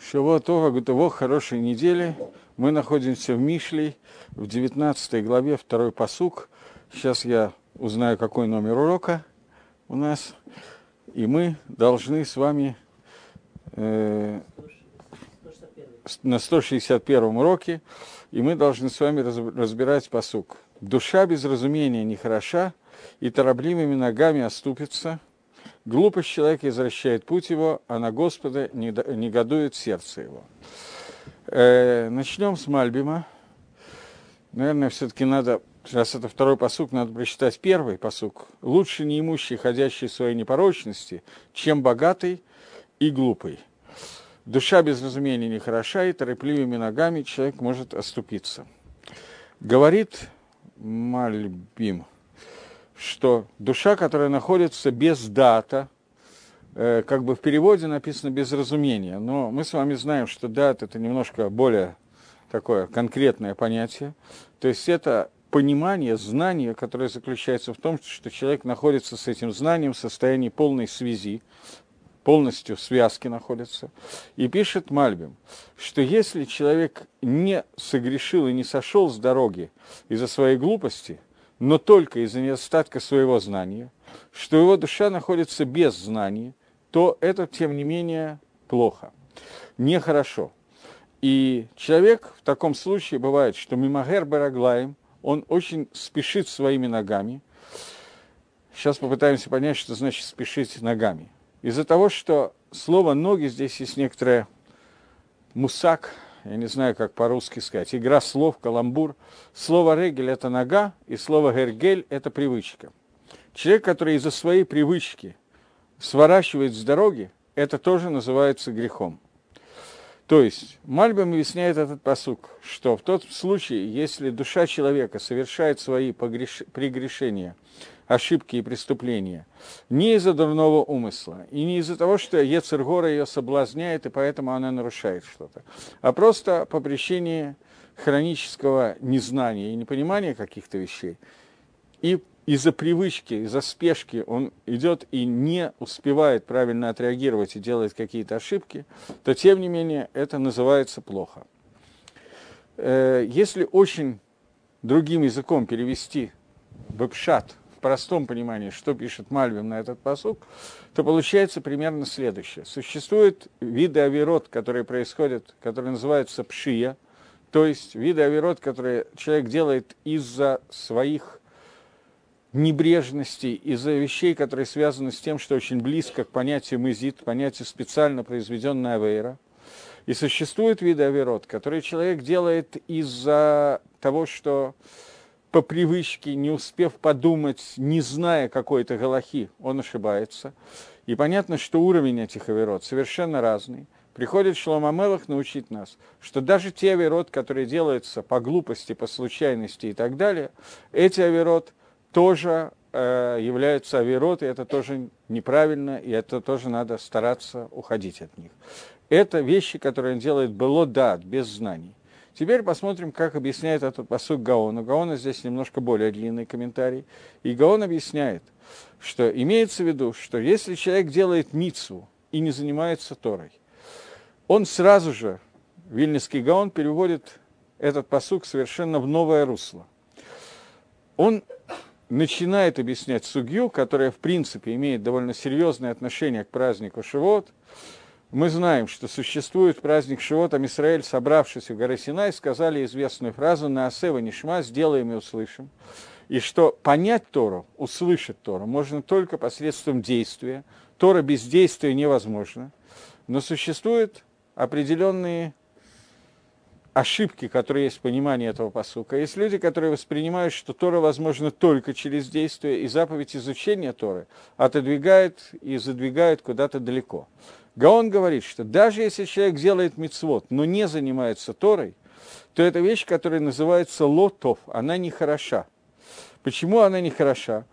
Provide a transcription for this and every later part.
Шавуатова Гутово, хорошей недели. Мы находимся в Мишлей, в 19 главе, второй посук. Сейчас я узнаю, какой номер урока у нас. И мы должны с вами э, на 161 уроке, и мы должны с вами разбирать посук. Душа без разумения не хороша, и торопливыми ногами оступится – Глупость человека извращает путь его, а на Господа негодует сердце его. Э, начнем с Мальбима. Наверное, все-таки надо, раз это второй посук, надо прочитать первый посук. Лучше неимущий, ходящий в своей непорочности, чем богатый и глупый. Душа без разумения не хороша, и торопливыми ногами человек может оступиться. Говорит Мальбим – что душа, которая находится без дата, э, как бы в переводе написано без разумения, но мы с вами знаем, что дат это немножко более такое конкретное понятие, то есть это понимание, знание, которое заключается в том, что человек находится с этим знанием в состоянии полной связи, полностью в связке находится. И пишет Мальбим, что если человек не согрешил и не сошел с дороги из-за своей глупости – но только из-за недостатка своего знания, что его душа находится без знания, то это, тем не менее, плохо, нехорошо. И человек в таком случае бывает, что мимагер бараглаем, он очень спешит своими ногами. Сейчас попытаемся понять, что значит спешить ногами. Из-за того, что слово «ноги» здесь есть некоторое мусак, я не знаю, как по-русски сказать, игра слов, каламбур. Слово «регель» – это нога, и слово «гергель» – это привычка. Человек, который из-за своей привычки сворачивает с дороги, это тоже называется грехом. То есть Мальбам объясняет этот посук, что в тот случае, если душа человека совершает свои прегрешения – ошибки и преступления не из-за дурного умысла, и не из-за того, что Ецергора ее соблазняет, и поэтому она нарушает что-то, а просто по причине хронического незнания и непонимания каких-то вещей. И из-за привычки, из-за спешки он идет и не успевает правильно отреагировать и делает какие-то ошибки, то тем не менее это называется плохо. Э, если очень другим языком перевести бэпшат – простом понимании, что пишет Мальвим на этот посук, то получается примерно следующее. Существуют виды авирот, которые происходят, которые называются пшия, то есть виды авирот, которые человек делает из-за своих небрежностей, из-за вещей, которые связаны с тем, что очень близко к понятию мызит, понятию специально произведенная авейра. И существуют виды авирот, которые человек делает из-за того, что по привычке, не успев подумать, не зная какой-то галахи, он ошибается. И понятно, что уровень этих аверот совершенно разный. Приходит Шлома Мелах научить нас, что даже те аверот, которые делаются по глупости, по случайности и так далее, эти аверот тоже э, являются аверот, и это тоже неправильно, и это тоже надо стараться уходить от них. Это вещи, которые он делает было дат, без знаний. Теперь посмотрим, как объясняет этот посуд Гаон. У Гаона здесь немножко более длинный комментарий. И Гаон объясняет, что имеется в виду, что если человек делает мицу и не занимается Торой, он сразу же, Вильнинский Гаон переводит этот посук совершенно в новое русло. Он начинает объяснять судью, которая в принципе имеет довольно серьезное отношение к празднику Шивот, мы знаем, что существует праздник Шивота Мисраэль, собравшись у горы Синай, сказали известную фразу «На Асева Нишма сделаем и услышим». И что понять Тору, услышать Тору можно только посредством действия. Тора без действия невозможно. Но существуют определенные ошибки, которые есть в понимании этого посука. Есть люди, которые воспринимают, что Тора возможно только через действие, и заповедь изучения Торы отодвигает и задвигает куда-то далеко. Гаон говорит, что даже если человек делает мицвод, но не занимается Торой, то это вещь, которая называется лотов, она не хороша. Почему она не хороша?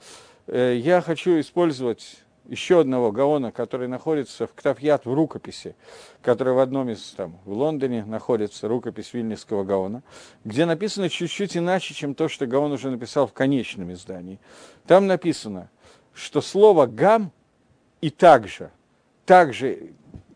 Э, я хочу использовать еще одного Гаона, который находится в Ктафьят в рукописи, который в одном из, там, в Лондоне находится, рукопись Вильнинского Гаона, где написано чуть-чуть иначе, чем то, что Гаон уже написал в конечном издании. Там написано, что слово «гам» и также также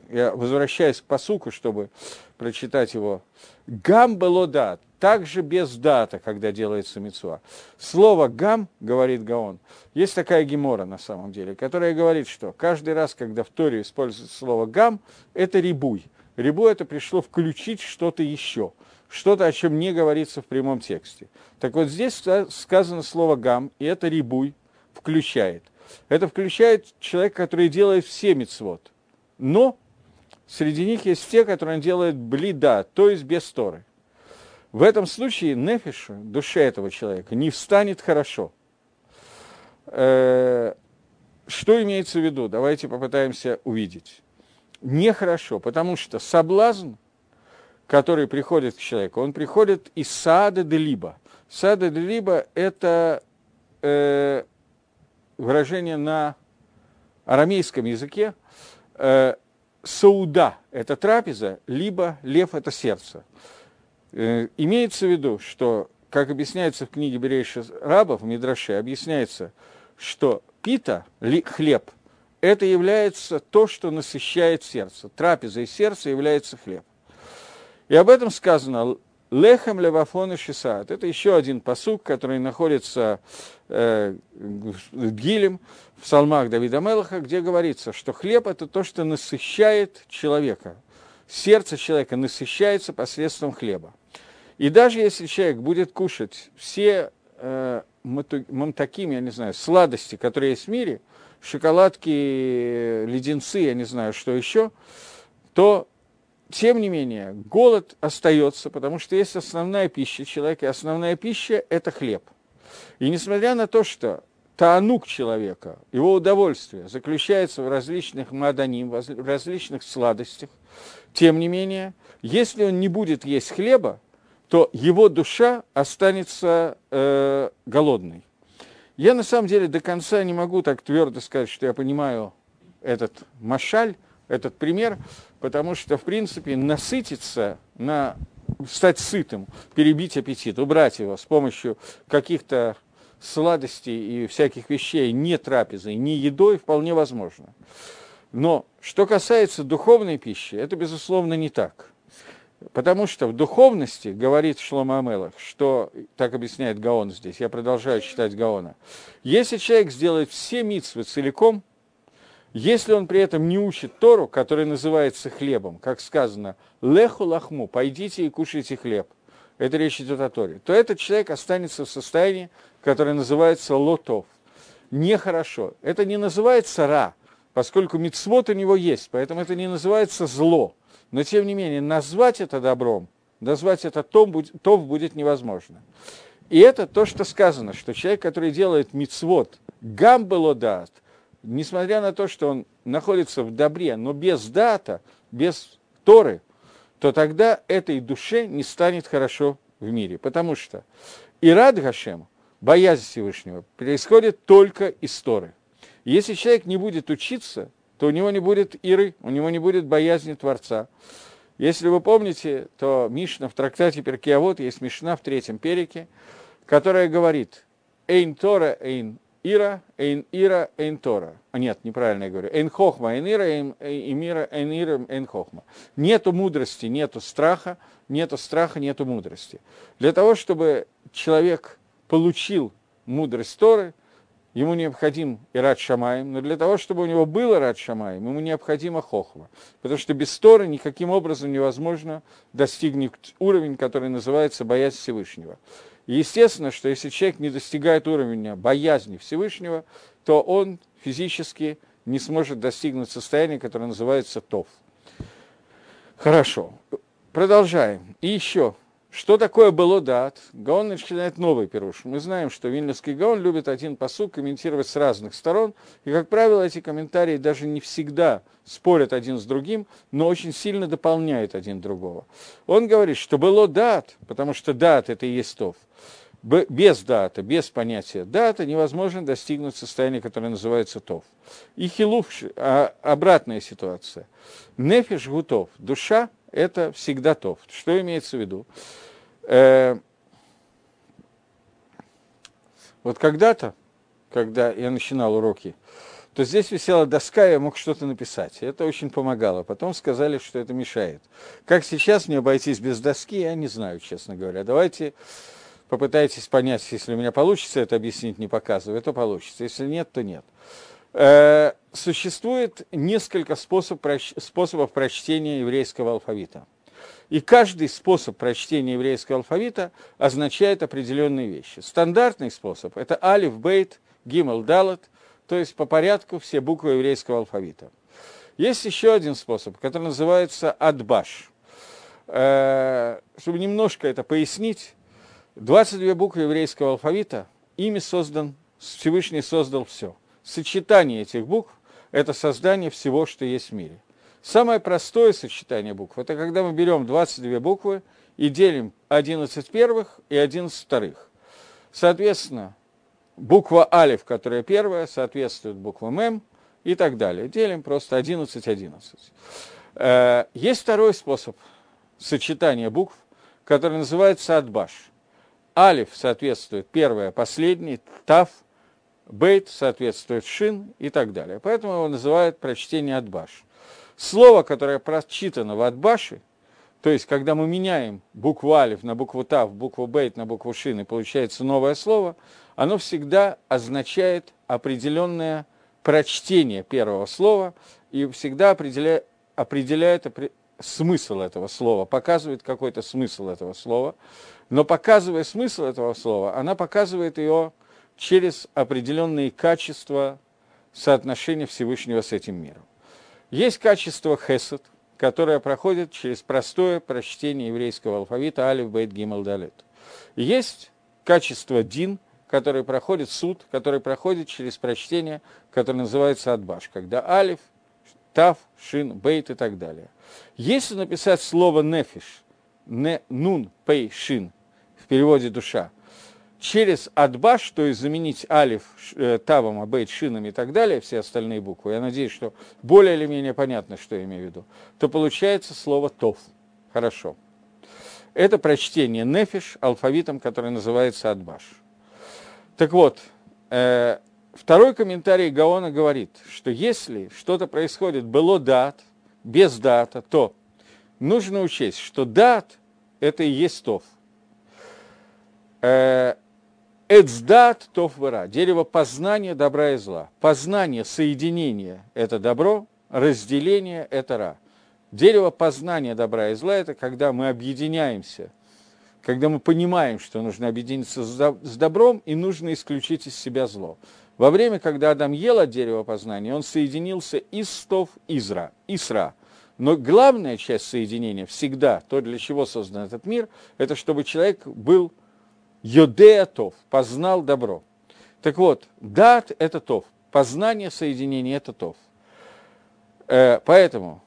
я возвращаюсь к посуку, чтобы прочитать его. Гам было дат, также без дата, когда делается мецва. Слово гам, говорит Гаон, есть такая гемора на самом деле, которая говорит, что каждый раз, когда в Торе используется слово гам, это рибуй. Рибуй это пришло включить что-то еще, что-то, о чем не говорится в прямом тексте. Так вот здесь сказано слово гам, и это рибуй включает. Это включает человека, который делает все мецвод. Но среди них есть те, которые он делает блида, то есть без Торы. В этом случае нефишу, душе этого человека, не встанет хорошо. Э, что имеется в виду? Давайте попытаемся увидеть. Нехорошо, потому что соблазн, который приходит к человеку, он приходит из сада де либо. Сада де либо – это э, выражение на арамейском языке. Э, сауда – это трапеза, либо лев – это сердце. Э, имеется в виду, что, как объясняется в книге Берейша рабов, в Мидраше, объясняется, что пита, ли, хлеб, это является то, что насыщает сердце. Трапеза и сердце является хлеб. И об этом сказано Лехем левафон и шисат. Это еще один посук, который находится э, в Гилем, в псалмах Давида Мелаха, где говорится, что хлеб – это то, что насыщает человека. Сердце человека насыщается посредством хлеба. И даже если человек будет кушать все э, мамтаким, я не знаю, сладости, которые есть в мире, шоколадки, леденцы, я не знаю, что еще, то тем не менее, голод остается, потому что есть основная пища человека, и основная пища – это хлеб. И несмотря на то, что таанук человека, его удовольствие заключается в различных маданим, в различных сладостях, тем не менее, если он не будет есть хлеба, то его душа останется э, голодной. Я на самом деле до конца не могу так твердо сказать, что я понимаю этот машаль, этот пример, потому что, в принципе, насытиться, на, стать сытым, перебить аппетит, убрать его с помощью каких-то сладостей и всяких вещей, не трапезой, не едой, вполне возможно. Но что касается духовной пищи, это, безусловно, не так. Потому что в духовности, говорит Шлома Амелах, что, так объясняет Гаон здесь, я продолжаю читать Гаона, если человек сделает все митсвы целиком, если он при этом не учит Тору, который называется хлебом, как сказано, леху лахму, пойдите и кушайте хлеб, это речь идет о Торе, то этот человек останется в состоянии, которое называется лотов, нехорошо. Это не называется ра, поскольку мицвод у него есть, поэтому это не называется зло. Но тем не менее, назвать это добром, назвать это том, тов будет невозможно. И это то, что сказано, что человек, который делает мицвод, гамбелодат, несмотря на то, что он находится в добре, но без дата, без Торы, то тогда этой душе не станет хорошо в мире. Потому что Ирад Гашем, боязнь Всевышнего, происходит только из Торы. Если человек не будет учиться, то у него не будет Иры, у него не будет боязни Творца. Если вы помните, то Мишна в трактате Перкиавод есть Мишна в третьем перике, которая говорит «Эйн Тора, эйн Ира, эйн ира, эйн тора. А нет, неправильно я говорю. Эйн хохма, эйн ира, эйн, ира, эйн ира, эйн хохма. Нету мудрости, нету страха, нету страха, нету мудрости. Для того, чтобы человек получил мудрость Торы, ему необходим Ират Шамаем, но для того, чтобы у него было Ират Шамаем, ему необходимо Хохма. Потому что без Торы никаким образом невозможно достигнуть уровень, который называется боязнь Всевышнего. И естественно, что если человек не достигает уровня боязни Всевышнего, то он физически не сможет достигнуть состояния, которое называется ТОВ. Хорошо. Продолжаем. И еще. Что такое было дат? Гаон начинает новый пируш. Мы знаем, что Вильнюсский Гаон любит один посуд комментировать с разных сторон. И, как правило, эти комментарии даже не всегда спорят один с другим, но очень сильно дополняют один другого. Он говорит, что было дат, потому что дат – это и есть тов. Без дата, без понятия дата невозможно достигнуть состояния, которое называется тов. И хилуф а, – обратная ситуация. Нефиш гутов – душа – это всегда тов. Что имеется в виду? Э, вот когда-то, когда я начинал уроки то здесь висела доска, я мог что-то написать. Это очень помогало. Потом сказали, что это мешает. Как сейчас мне обойтись без доски, я не знаю, честно говоря. Давайте попытайтесь понять, если у меня получится это объяснить, не показывая, то получится. Если нет, то нет. Э, существует несколько способ, способов прочтения еврейского алфавита. И каждый способ прочтения еврейского алфавита означает определенные вещи. Стандартный способ – это алиф, бейт, гимел, далат, то есть по порядку все буквы еврейского алфавита. Есть еще один способ, который называется адбаш. Э, чтобы немножко это пояснить, 22 буквы еврейского алфавита, ими создан, Всевышний создал все. Сочетание этих букв – это создание всего, что есть в мире. Самое простое сочетание букв – это когда мы берем 22 буквы и делим 11 первых и 11 вторых. Соответственно, буква алиф, которая первая, соответствует буквам м и так далее. Делим просто 11, 11. Э, есть второй способ сочетания букв, который называется адбаш. Алиф соответствует первое, последний, тав, бейт соответствует шин и так далее. Поэтому его называют прочтение адбаш. Слово, которое прочитано в адбаше, то есть, когда мы меняем букву алиф на букву тав, букву бейт на букву шин, и получается новое слово – оно всегда означает определенное прочтение первого слова и всегда определяет, определяет смысл этого слова, показывает какой-то смысл этого слова. Но показывая смысл этого слова, она показывает ее через определенные качества соотношения Всевышнего с этим миром. Есть качество хесед, которое проходит через простое прочтение еврейского алфавита алиф, бейт, гимал, далет. Есть качество дин – который проходит суд, который проходит через прочтение, которое называется адбаш, когда алиф, тав, шин, бейт и так далее. Если написать слово нефиш, не, нун, пей, шин, в переводе душа, через адбаш, то есть заменить алиф э, тавом, а бейт шином и так далее, все остальные буквы, я надеюсь, что более или менее понятно, что я имею в виду, то получается слово тов. Хорошо. Это прочтение нефиш алфавитом, который называется адбаш. Так вот, э, второй комментарий Гаона говорит, что если что-то происходит было дат, без дата, то нужно учесть, что дат – это и есть тов. Э, Эцдат тов вера, дерево познания добра и зла. Познание, соединение – это добро, разделение – это ра. Дерево познания добра и зла – это когда мы объединяемся – когда мы понимаем, что нужно объединиться с добром и нужно исключить из себя зло. Во время, когда Адам ел от дерева познания, он соединился из стов Изра, Исра. Но главная часть соединения всегда, то, для чего создан этот мир, это чтобы человек был йодеатов, познал добро. Так вот, дат – это тов, познание соединения – это тов. Э, поэтому,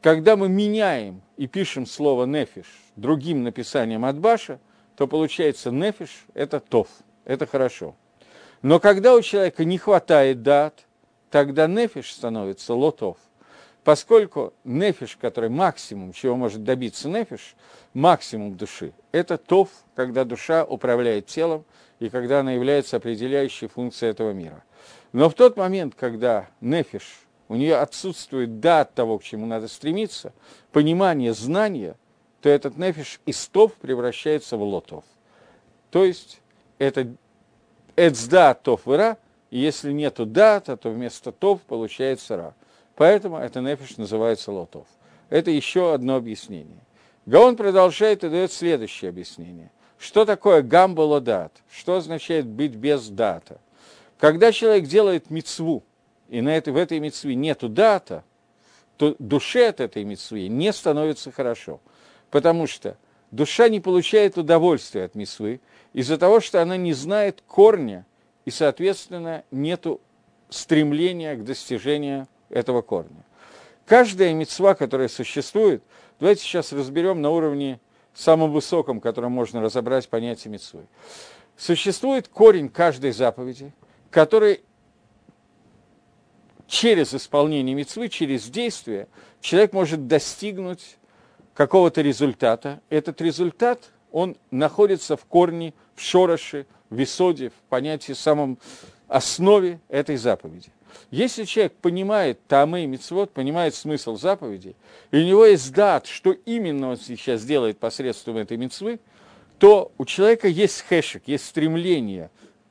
когда мы меняем и пишем слово «нефиш» другим написанием Адбаша, то получается «нефиш» – это «тов», это хорошо. Но когда у человека не хватает дат, тогда «нефиш» становится «лотов». Поскольку нефиш, который максимум, чего может добиться нефиш, максимум души, это тов, когда душа управляет телом и когда она является определяющей функцией этого мира. Но в тот момент, когда нефиш у нее отсутствует да от того, к чему надо стремиться, понимание, знание, то этот нефиш из тов превращается в лотов. То есть это эцда тов и ра, и если нету дата, то вместо тов получается ра. Поэтому это нефиш называется лотов. Это еще одно объяснение. Гаон продолжает и дает следующее объяснение. Что такое гамбалодат? Что означает быть без дата? Когда человек делает мицву, и на этой, в этой мецве нету дата, то душе от этой мецвы не становится хорошо. Потому что душа не получает удовольствия от мецвы из-за того, что она не знает корня, и, соответственно, нету стремления к достижению этого корня. Каждая мецва, которая существует, давайте сейчас разберем на уровне самом высоком, которым можно разобрать понятие мецвы. Существует корень каждой заповеди, который через исполнение мецвы, через действие, человек может достигнуть какого-то результата. Этот результат, он находится в корне, в шороше, в исоде, в понятии, самом основе этой заповеди. Если человек понимает тамы и мицвод, понимает смысл заповедей, и у него есть дат, что именно он сейчас делает посредством этой мицвы, то у человека есть хэшек, есть стремление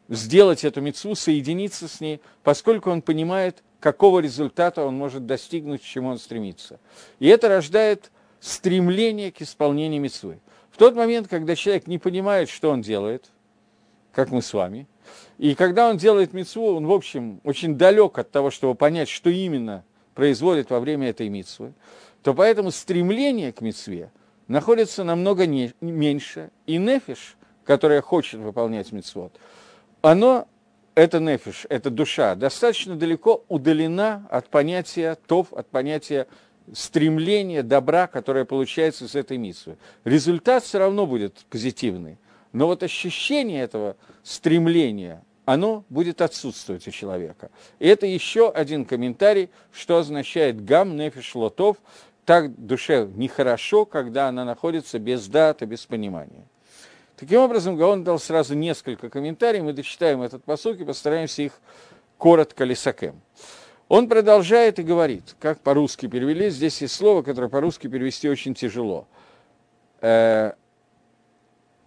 сделать эту мицву, соединиться с ней, поскольку он понимает, какого результата он может достигнуть, к чему он стремится. И это рождает стремление к исполнению мицвы. В тот момент, когда человек не понимает, что он делает, как мы с вами, и когда он делает мицву, он, в общем, очень далек от того, чтобы понять, что именно производит во время этой мицвы, то поэтому стремление к мицве находится намного не, меньше, и нефиш, которая хочет выполнять мицвод, оно, это нефиш, это душа, достаточно далеко удалена от понятия тов, от понятия стремления добра, которое получается из этой митсвы. Результат все равно будет позитивный, но вот ощущение этого стремления, оно будет отсутствовать у человека. И это еще один комментарий, что означает гам нефиш лотов, так душе нехорошо, когда она находится без даты, без понимания. Таким образом, Гаон дал сразу несколько комментариев, мы дочитаем этот посок и постараемся их коротко лисакем. Он продолжает и говорит, как по-русски перевели, здесь есть слово, которое по-русски перевести очень тяжело.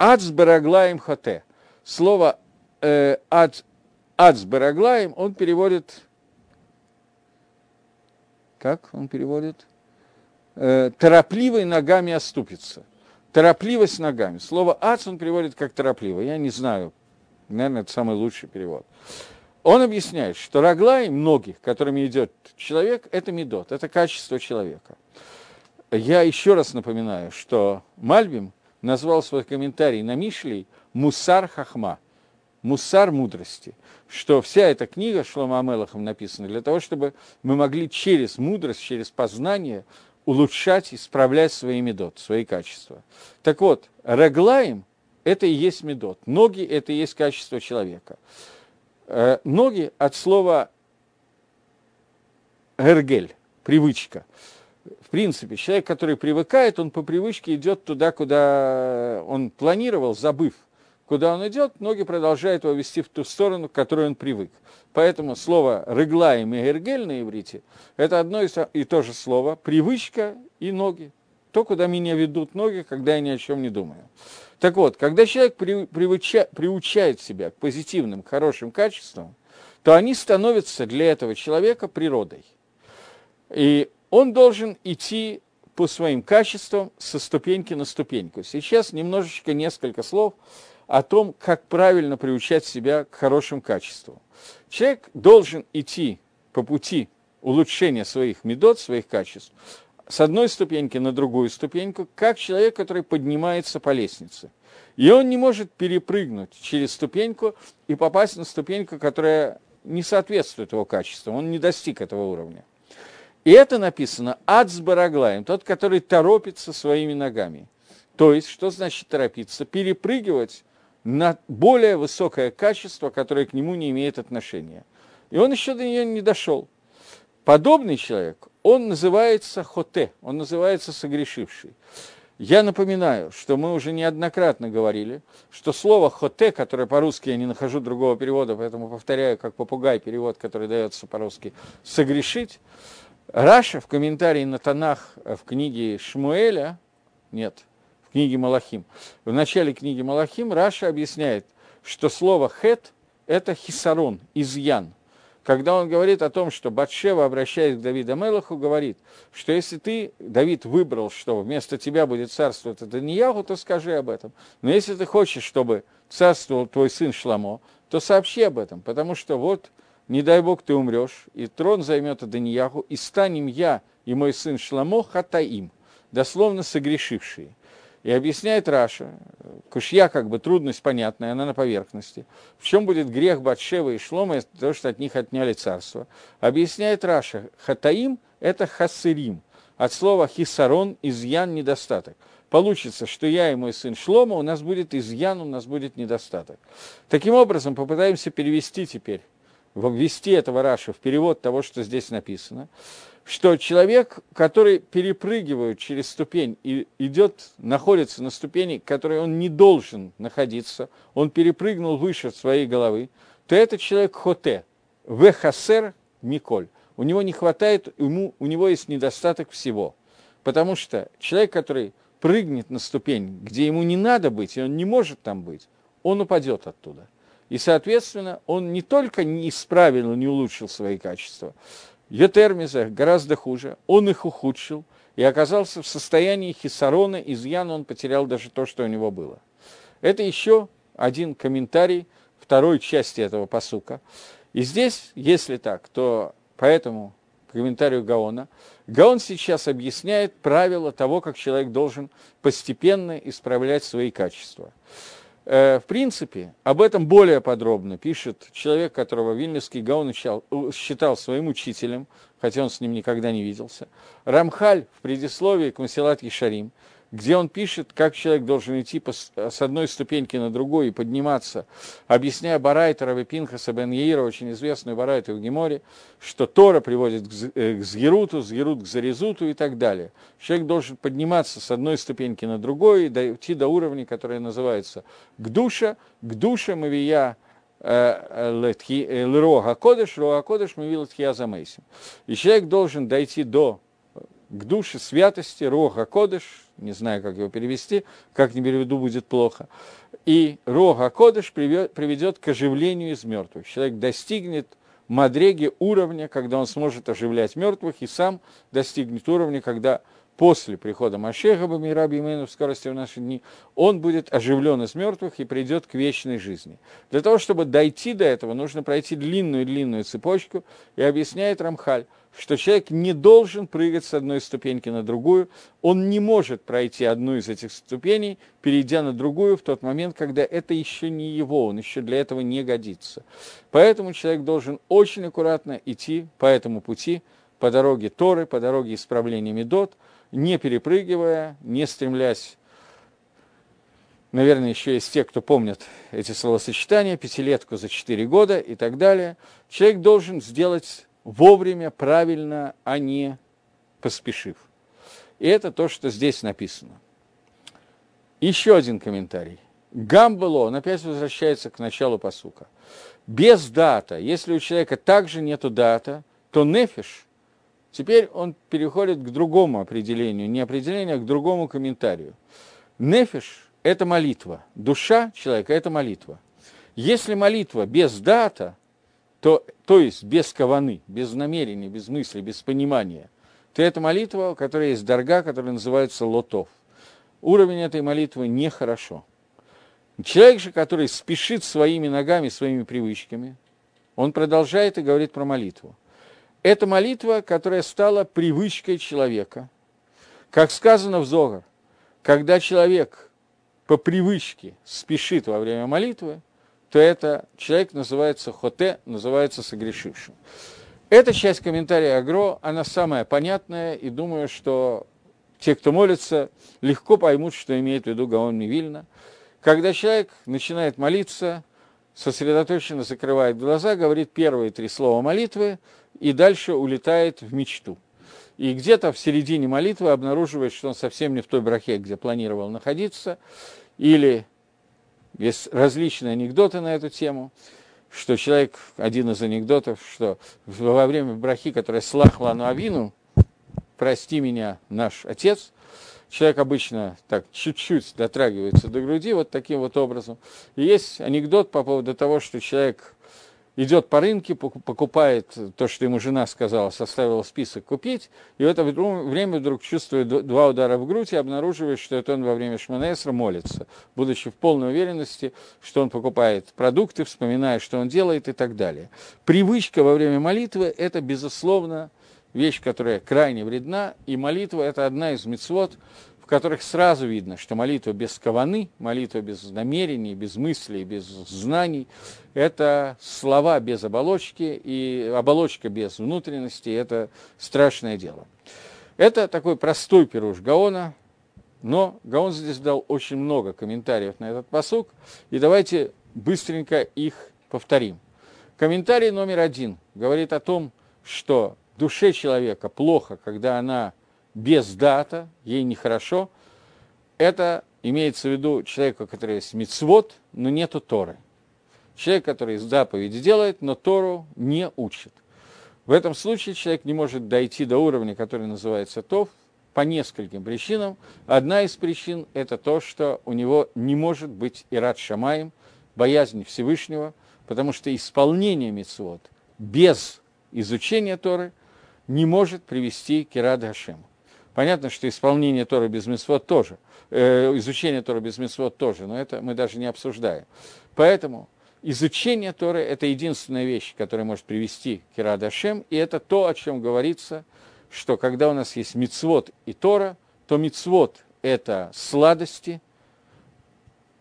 Э, Ацбераглаем хоте. Слово э, ацбераглаем он переводит... Как он переводит? Э, торопливой ногами оступится. Торопливость ногами. Слово ац он переводит как торопливо. Я не знаю. Наверное, это самый лучший перевод. Он объясняет, что раглай многих, которыми идет человек, это медот, это качество человека. Я еще раз напоминаю, что Мальбим назвал свой комментарий на Мишлей «Мусар хахма», «Мусар мудрости», что вся эта книга Шлома Амелахом написана для того, чтобы мы могли через мудрость, через познание улучшать, исправлять свои медот, свои качества. Так вот, раглаем – это и есть медот, ноги – это и есть качество человека. Э, ноги от слова «гергель» – привычка. В принципе, человек, который привыкает, он по привычке идет туда, куда он планировал, забыв, куда он идет, ноги продолжают его вести в ту сторону, к которой он привык. Поэтому слово «рыглаем» и «гергель» на иврите – это одно и то же слово, привычка и ноги. То, куда меня ведут ноги, когда я ни о чем не думаю. Так вот, когда человек привыча, приучает себя к позитивным, хорошим качествам, то они становятся для этого человека природой. И он должен идти по своим качествам со ступеньки на ступеньку. Сейчас немножечко несколько слов о том, как правильно приучать себя к хорошим качествам. Человек должен идти по пути улучшения своих медот, своих качеств, с одной ступеньки на другую ступеньку, как человек, который поднимается по лестнице. И он не может перепрыгнуть через ступеньку и попасть на ступеньку, которая не соответствует его качеству, он не достиг этого уровня. И это написано «Ацбараглаем», тот, который торопится своими ногами. То есть, что значит торопиться? Перепрыгивать на более высокое качество, которое к нему не имеет отношения. И он еще до нее не дошел. Подобный человек, он называется хоте, он называется согрешивший. Я напоминаю, что мы уже неоднократно говорили, что слово хоте, которое по-русски я не нахожу другого перевода, поэтому повторяю, как попугай перевод, который дается по-русски, согрешить, Раши в комментарии на Танах в книге Шмуэля, нет, в книге Мелахим, в начале книги Мелахим Раши объясняет, что слово חטא – это חיסרון, изъян – когда он говорит о том, что Батшева, обращаясь к Давиду Мелаху, говорит, что если ты, Давид, выбрал, что вместо тебя будет царствовать Адониягу, то скажи об этом. Но если ты хочешь, чтобы царствовал твой сын Шломо, то сообщи об этом, потому что вот, не дай Бог, ты умрешь, и трон займет Адониягу, и станем я и мой сын Шломо חטאים, дословно согрешившие. И объясняет Раши, קושיא как бы трудность понятная, она на поверхности. В чем будет грех Батшева и Шломо, то, что от них отняли царство. Объясняет Раши, חטאים – это חסרים, от слова חיסרון – изъян, недостаток. Получится, что я и мой сын Шломо, у нас будет изъян, у нас будет недостаток. Таким образом, попытаемся перевести теперь, ввести этого Раша в перевод того, что здесь написано что человек, который перепрыгивает через ступень и идет, находится на ступени, которой он не должен находиться, он перепрыгнул выше своей головы, то этот человек хоте, вехасер Миколь. У него не хватает, ему, у него есть недостаток всего. Потому что человек, который прыгнет на ступень, где ему не надо быть, и он не может там быть, он упадет оттуда. И, соответственно, он не только не исправил, не улучшил свои качества, Етермиза гораздо хуже, он их ухудшил и оказался в состоянии хисарона, изъяна, он потерял даже то, что у него было. Это еще один комментарий второй части этого посука. И здесь, если так, то поэтому комментарию Гаона, Гаон сейчас объясняет правила того, как человек должен постепенно исправлять свои качества. Э, в принципе, об этом более подробно пишет человек, которого Вильнюсский Гаон считал своим учителем, хотя он с ним никогда не виделся. Рамхаль в предисловии к Масилат Ешарим где он пишет, как человек должен идти с одной ступеньки на другую и подниматься, объясняя Барайтера Вепинхаса Бен Яира, очень известную Барайту в Геморе, что Тора приводит к э, Згеруту, Згерут к Зарезуту и так далее. Человек должен подниматься с одной ступеньки на другую и дойти до уровня, который называется к душе, к душе Мавия э, э, Лрога Кодыш, Рога Кодыш Мавила Тхия Замейсим. И человек должен дойти до к душе святости, Рога Кодыш, не знаю, как его перевести, как не переведу, будет плохо. И Рога Кодыш приведет к оживлению из мертвых. Человек достигнет мадреги уровня, когда он сможет оживлять мертвых, и сам достигнет уровня, когда после прихода Машеха Бамира Бимейну в скорости в наши дни, он будет оживлен из мертвых и придет к вечной жизни. Для того, чтобы дойти до этого, нужно пройти длинную-длинную цепочку, и объясняет Рамхаль, что человек не должен прыгать с одной ступеньки на другую, он не может пройти одну из этих ступеней, перейдя на другую в тот момент, когда это еще не его, он еще для этого не годится. Поэтому человек должен очень аккуратно идти по этому пути, по дороге Торы, по дороге исправления Медот, не перепрыгивая, не стремлясь наверное, еще есть те, кто помнят эти словосочетания, пятилетку за четыре года и так далее. Человек должен сделать вовремя, правильно, а не поспешив. И это то, что здесь написано. Еще один комментарий. Гамбело, он опять возвращается к началу посука. Без дата, если у человека также нету дата, то нефиш, теперь он переходит к другому определению, не определению, а к другому комментарию. Нефиш – это молитва, душа человека – это молитва. Если молитва без дата, то, то есть без каваны, без намерения, без мысли, без понимания, то это молитва, у которой есть дорога, которая называется лотов. Уровень этой молитвы нехорошо. Человек же, который спешит своими ногами, своими привычками, он продолжает и говорит про молитву. Это молитва, которая стала привычкой человека. Как сказано в Зогар, когда человек по привычке спешит во время молитвы, то это человек называется хоте, называется согрешившим. Эта часть комментария Агро, она самая понятная, и думаю, что те, кто молится, легко поймут, что имеет в виду Гаон Мивильна. Когда человек начинает молиться, сосредоточенно закрывает глаза, говорит первые три слова молитвы, и дальше улетает в мечту. И где-то в середине молитвы обнаруживает, что он совсем не в той брахе, где планировал находиться, или есть различные анекдоты на эту тему, что человек, один из анекдотов, что во время брахи, которая слахла на авину, прости меня, наш отец, человек обычно так чуть-чуть дотрагивается до груди вот таким вот образом. И есть анекдот по поводу того, что человек идет по рынке, покупает то, что ему жена сказала, составила список купить, и в это время вдруг чувствует два удара в грудь и обнаруживает, что это он во время Шманесра молится, будучи в полной уверенности, что он покупает продукты, вспоминая, что он делает и так далее. Привычка во время молитвы – это, безусловно, вещь, которая крайне вредна, и молитва – это одна из мецвод, которых сразу видно, что молитва без каваны, молитва без намерений, без мыслей, без знаний, это слова без оболочки, и оболочка без внутренности, это страшное дело. Это такой простой пируш Гаона, но Гаон здесь дал очень много комментариев на этот посук, и давайте быстренько их повторим. Комментарий номер один говорит о том, что душе человека плохо, когда она без дата, ей нехорошо, это имеется в виду человека, который есть мицвод, но нету Торы. Человек, который заповеди делает, но Тору не учит. В этом случае человек не может дойти до уровня, который называется ТОВ, по нескольким причинам. Одна из причин – это то, что у него не может быть ират шамаем, боязнь Всевышнего, потому что исполнение мецвод без изучения Торы не может привести к ирад Хашему. Понятно, что исполнение Торы без мецвод тоже, э, изучение Торы без мецвод тоже, но это мы даже не обсуждаем. Поэтому изучение Торы – это единственная вещь, которая может привести к ирад Хашем, и это то, о чем говорится – что когда у нас есть мицвод и Тора, то мицвод – это сладости,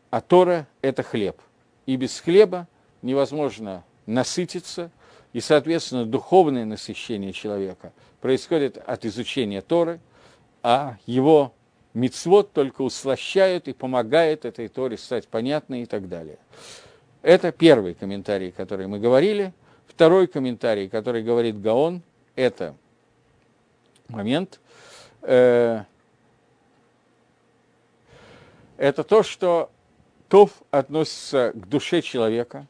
а Тора – это хлеб. И без хлеба невозможно насытиться, и, соответственно, духовное насыщение человека происходит от изучения Торы, а его мицвод только услощает и помогает этой Торе стать понятной и так далее. Это первый комментарий, который мы говорили. Второй комментарий, который говорит Гаон, это – момент, э, это то, что Тов относится к душе человека.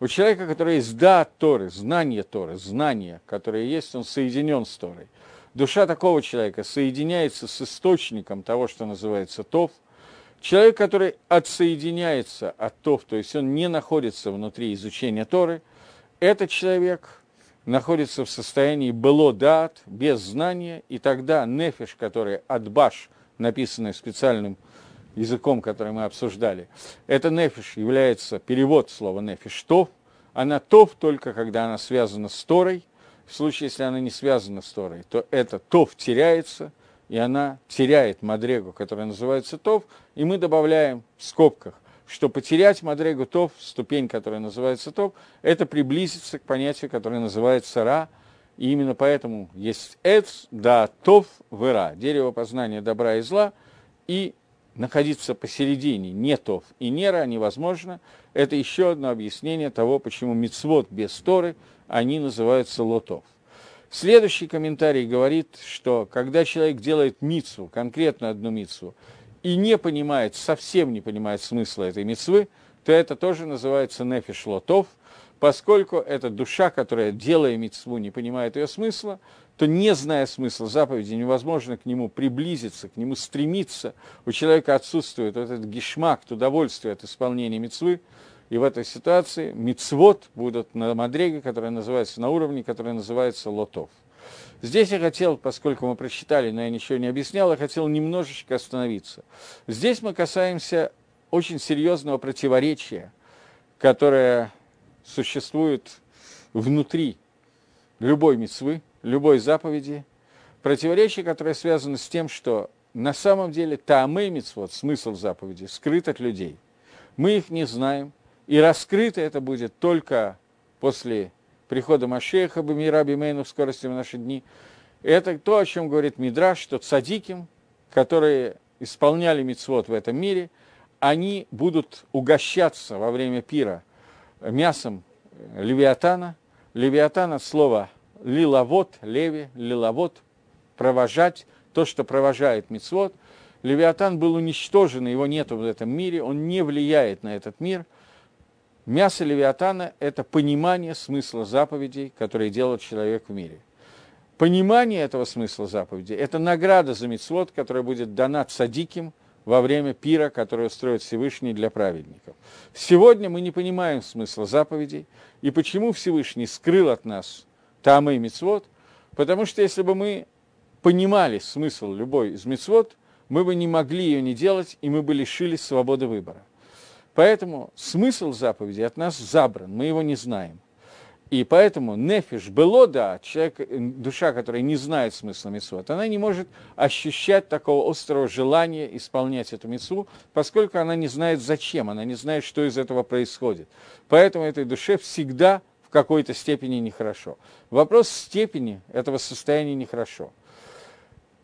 У человека, который есть да Торы, знание Торы, знание, которое есть, он соединен с Торой. Душа такого человека соединяется с источником того, что называется Тов. Человек, который отсоединяется от Тов, то есть он не находится внутри изучения Торы, этот человек – находится в состоянии было дат, без знания, и тогда нефиш, который отбаш, написанный специальным языком, который мы обсуждали, это нефиш является перевод слова нефиш. Тов, она тов только когда она связана с Торой, в случае, если она не связана с Торой, то это тов теряется, и она теряет мадрегу, которая называется тов, и мы добавляем в скобках – что потерять Мадрегу Тов, ступень, которая называется Тов, это приблизиться к понятию, которое называется Ра, и именно поэтому есть Эц, да, Тов, Вера, дерево познания добра и зла, и находиться посередине, не Тов и не Ра невозможно. Это еще одно объяснение того, почему мицвод без Торы, они называются Лотов. Следующий комментарий говорит, что когда человек делает мицу, конкретно одну мицу, и не понимает, совсем не понимает смысла этой мецвы, то это тоже называется нефиш лотов, поскольку это душа, которая, делая мецву, не понимает ее смысла, то, не зная смысла заповеди, невозможно к нему приблизиться, к нему стремиться. У человека отсутствует вот этот гешмак, удовольствие от исполнения мецвы, и в этой ситуации мицвод будут на мадреге, которая называется, на уровне, который называется лотов. Здесь я хотел, поскольку мы прочитали, но я ничего не объяснял, я хотел немножечко остановиться. Здесь мы касаемся очень серьезного противоречия, которое существует внутри любой мецвы, любой заповеди, противоречие, которое связано с тем, что на самом деле таамэ мецвод, смысл заповеди, скрыт от людей. Мы их не знаем, и раскрыто это будет только после прихода Машеха Бамира Бимейну в скорости в наши дни. Это то, о чем говорит Мидраш, что цадиким, которые исполняли мицвод в этом мире, они будут угощаться во время пира мясом левиатана. Левиатан от слова лиловод, леви, лиловод, провожать, то, что провожает мицвод. Левиатан был уничтожен, его нету в этом мире, он не влияет на этот мир – Мясо левиатана – это понимание смысла заповедей, которые делает человек в мире. Понимание этого смысла заповедей – это награда за мицвод, которая будет дана цадиким во время пира, который устроит Всевышний для праведников. Сегодня мы не понимаем смысла заповедей, и почему Всевышний скрыл от нас тамы и мицвод, потому что если бы мы понимали смысл любой из мицвод, мы бы не могли ее не делать, и мы бы лишились свободы выбора. Поэтому смысл заповеди от нас забран, мы его не знаем. И поэтому нефиш было, да, человек, душа, которая не знает смысла митцвот, она не может ощущать такого острого желания исполнять эту митцву, поскольку она не знает зачем, она не знает, что из этого происходит. Поэтому этой душе всегда в какой-то степени нехорошо. Вопрос степени этого состояния нехорошо.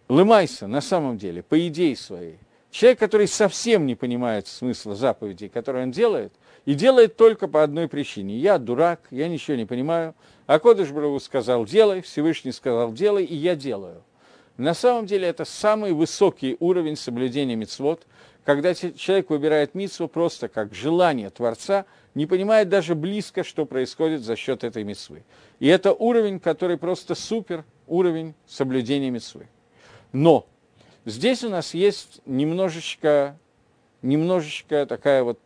Лымайся на самом деле, по идее своей, Человек, который совсем не понимает смысла заповедей, которые он делает, и делает только по одной причине. Я дурак, я ничего не понимаю. А Кодыш Браву сказал, делай, Всевышний сказал, делай, и я делаю. На самом деле это самый высокий уровень соблюдения мицвод, когда человек выбирает мицву просто как желание Творца, не понимает даже близко, что происходит за счет этой мицвы. И это уровень, который просто супер уровень соблюдения мицвы. Но здесь у нас есть немножечко, немножечко такая вот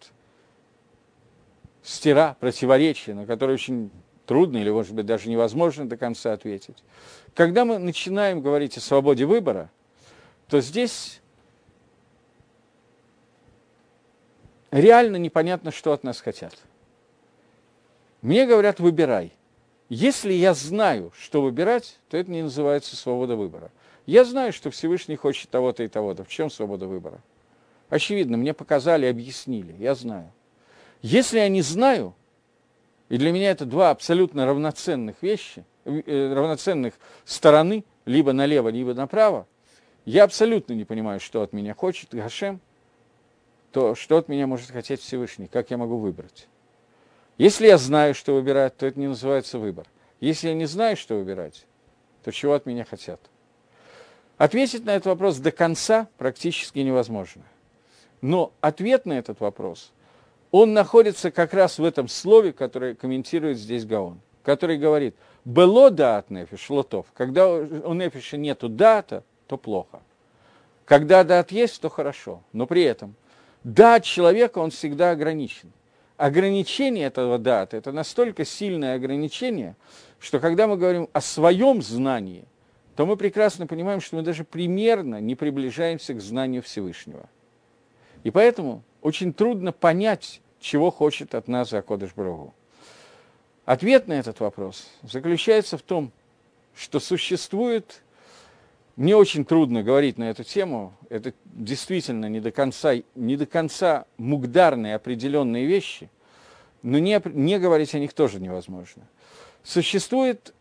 стира, противоречие, на которое очень трудно или, может быть, даже невозможно до конца ответить. Когда мы начинаем говорить о свободе выбора, то здесь реально непонятно, что от нас хотят. Мне говорят, выбирай. Если я знаю, что выбирать, то это не называется свобода выбора. Я знаю, что Всевышний хочет того-то и того-то. В чем свобода выбора? Очевидно, мне показали, объяснили, я знаю. Если я не знаю, и для меня это два абсолютно равноценных вещи, э, равноценных стороны, либо налево, либо направо, я абсолютно не понимаю, что от меня хочет Гашем, то что от меня может хотеть Всевышний, как я могу выбрать. Если я знаю, что выбирать, то это не называется выбор. Если я не знаю, что выбирать, то чего от меня хотят? Ответить на этот вопрос до конца практически невозможно. Но ответ на этот вопрос, он находится как раз в этом слове, которое комментирует здесь Гаон, который говорит, «Было даат нефиш, лотов». Когда у нефиша нету дата, то плохо. Когда дат есть, то хорошо. Но при этом дат человека, он всегда ограничен. Ограничение этого дата – это настолько сильное ограничение, что когда мы говорим о своем знании, то мы прекрасно понимаем, что мы даже примерно не приближаемся к знанию Всевышнего. И поэтому очень трудно понять, чего хочет от нас Акодыш Брагу. Ответ на этот вопрос заключается в том, что существует, мне очень трудно говорить на эту тему, это действительно не до конца, не до конца мугдарные определенные вещи, но не, не говорить о них тоже невозможно. Существует,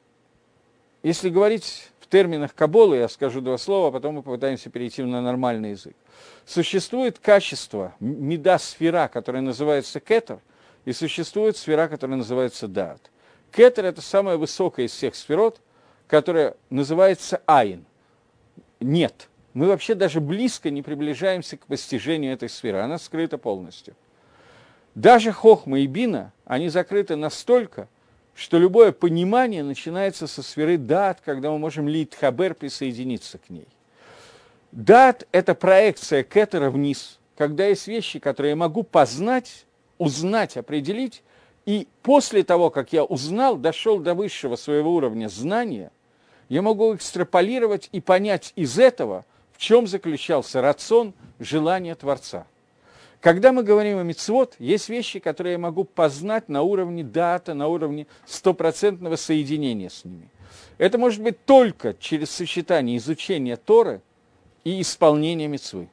если говорить в терминах Каболы, я скажу два слова, а потом мы попытаемся перейти на нормальный язык. Существует качество, меда сфера, которая называется кетер, и существует сфера, которая называется дат. Кетер – это самая высокая из всех сферот, которая называется айн. Нет. Мы вообще даже близко не приближаемся к постижению этой сферы. Она скрыта полностью. Даже хохма и бина, они закрыты настолько, что любое понимание начинается со сферы дат, когда мы можем лить хабер присоединиться к ней. Дат – это проекция кетера вниз, когда есть вещи, которые я могу познать, узнать, определить, и после того, как я узнал, дошел до высшего своего уровня знания, я могу экстраполировать и понять из этого, в чем заключался рацион желания Творца. Когда мы говорим о мицвод, есть вещи, которые я могу познать на уровне дата, на уровне стопроцентного соединения с ними. Это может быть только через сочетание изучения Торы – и исполнения мецвы.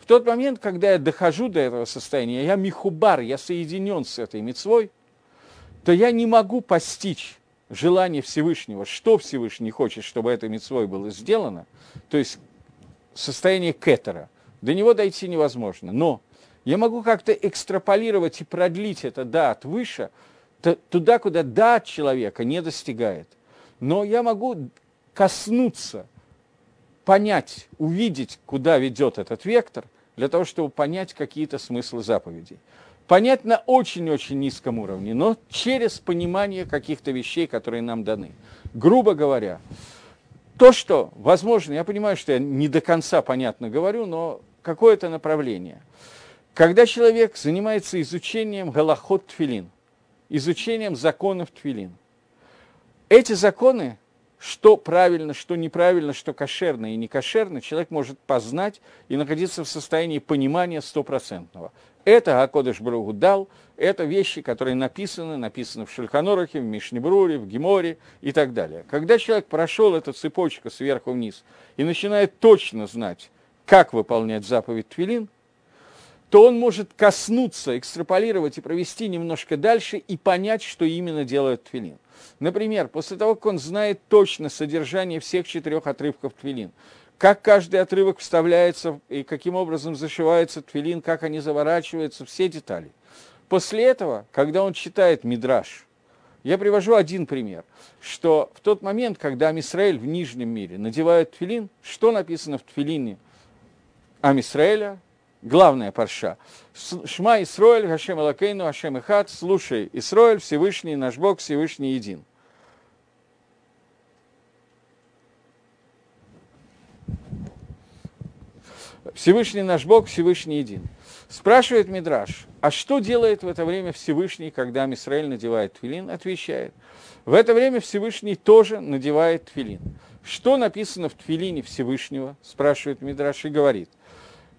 В тот момент, когда я дохожу до этого состояния, я михубар, я соединен с этой мецвой, то я не могу постичь желание Всевышнего, что Всевышний хочет, чтобы этой мецвой было сделано, то есть состояние кетера. До него дойти невозможно. Но я могу как-то экстраполировать и продлить это дат выше, туда, куда дат человека не достигает. Но я могу коснуться понять, увидеть, куда ведет этот вектор, для того, чтобы понять какие-то смыслы заповедей. Понять на очень-очень низком уровне, но через понимание каких-то вещей, которые нам даны. Грубо говоря, то, что, возможно, я понимаю, что я не до конца понятно говорю, но какое-то направление. Когда человек занимается изучением галахот тфилин, изучением законов тфилин, эти законы что правильно, что неправильно, что кошерно и не кошерно, человек может познать и находиться в состоянии понимания стопроцентного. Это Акодыш Бругу дал, это вещи, которые написаны, написаны в Шульханорахе, в Мишнебруре, в Геморе и так далее. Когда человек прошел эту цепочку сверху вниз и начинает точно знать, как выполнять заповедь Твилин, то он может коснуться, экстраполировать и провести немножко дальше и понять, что именно делает Твилин. Например, после того, как он знает точно содержание всех четырех отрывков твилин, как каждый отрывок вставляется и каким образом зашивается твилин, как они заворачиваются, все детали. После этого, когда он читает мидраж, Я привожу один пример, что в тот момент, когда Амисраэль в Нижнем мире надевают тфилин, что написано в тфилине Амисраэля, главная парша. Шма Исроэль, Хашем Элакейну, Хашем Ихат, слушай, Исроэль, Всевышний, наш Бог, Всевышний един. Всевышний наш Бог, Всевышний един. Спрашивает Мидраш, а что делает в это время Всевышний, когда Мисраэль надевает твилин? Отвечает, в это время Всевышний тоже надевает твилин. Что написано в твилине Всевышнего, спрашивает Мидраш и говорит.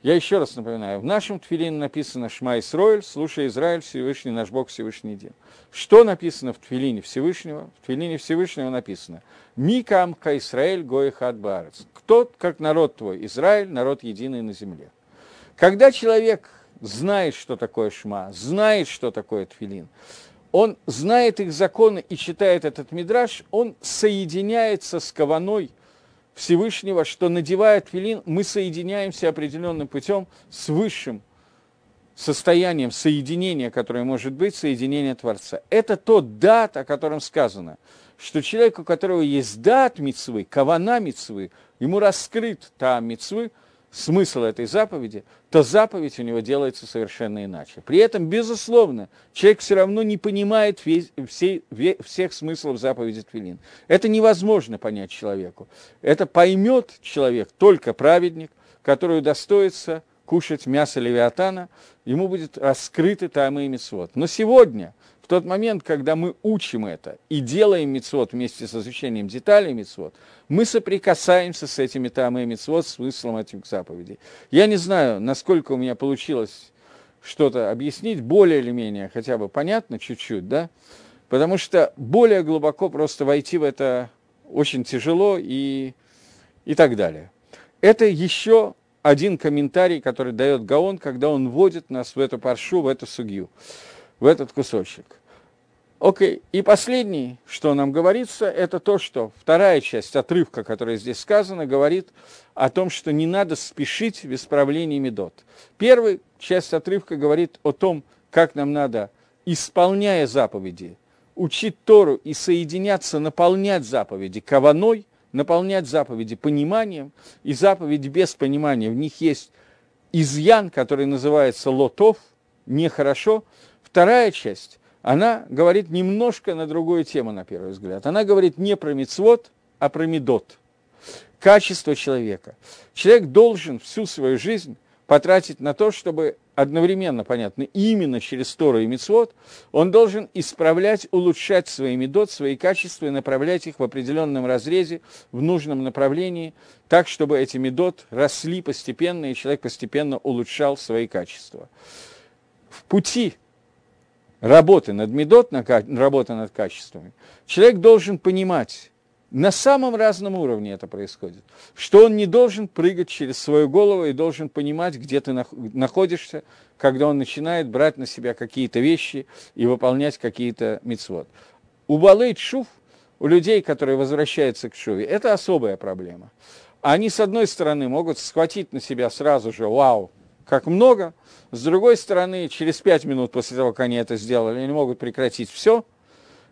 Я еще раз напоминаю, в нашем твилине написано «Шма Исроэль», «Слушай, Израиль, Всевышний наш Бог, Всевышний день». Что написано в твилине Всевышнего? В твилине Всевышнего написано «Микам ка Исраэль гоихат баарец». Кто, как народ твой, Израиль, народ единый на земле. Когда человек знает, что такое шма, знает, что такое тфилин, он знает их законы и читает этот мидраж, он соединяется с каваной Всевышнего, что надевая тфилин, мы соединяемся определенным путем с высшим состоянием соединения, которое может быть, соединение Творца. Это тот дат, о котором сказано, что человек, у которого есть дат мицвы, кавана мицвы, ему раскрыт та мицвы, смысл этой заповеди, то заповедь у него делается совершенно иначе. При этом, безусловно, человек все равно не понимает весь, всей, всех смыслов заповеди Твилин. Это невозможно понять человеку. Это поймет человек только праведник, который удостоится кушать мясо левиатана, ему будет раскрыты таймы и митцвот. Но сегодня – в тот момент, когда мы учим это и делаем мицвод вместе с изучением деталей мицвод, мы соприкасаемся с этими там и мицвод, смыслом этих заповедей. Я не знаю, насколько у меня получилось что-то объяснить, более или менее, хотя бы понятно чуть-чуть, да, потому что более глубоко просто войти в это очень тяжело и, и так далее. Это еще один комментарий, который дает Гаон, когда он вводит нас в эту паршу, в эту сугью в этот кусочек. Окей, и последний, что нам говорится, это то, что вторая часть отрывка, которая здесь сказана, говорит о том, что не надо спешить в исправлении медот. Первая часть отрывка говорит о том, как нам надо, исполняя заповеди, учить Тору и соединяться, наполнять заповеди каваной, наполнять заповеди пониманием, и заповеди без понимания, в них есть изъян, который называется лотов, нехорошо, Вторая часть, она говорит немножко на другую тему, на первый взгляд. Она говорит не про мицвод, а про медот. Качество человека. Человек должен всю свою жизнь потратить на то, чтобы одновременно, понятно, именно через Тору и Мицвод, он должен исправлять, улучшать свои медот, свои качества и направлять их в определенном разрезе, в нужном направлении, так, чтобы эти медот росли постепенно, и человек постепенно улучшал свои качества. В пути работы над медот, работы над качествами, человек должен понимать, на самом разном уровне это происходит, что он не должен прыгать через свою голову и должен понимать, где ты находишься, когда он начинает брать на себя какие-то вещи и выполнять какие-то мицвод. У Балейт Шуф, у людей, которые возвращаются к Шуве, это особая проблема. Они, с одной стороны, могут схватить на себя сразу же, вау, как много. С другой стороны, через пять минут после того, как они это сделали, они могут прекратить все.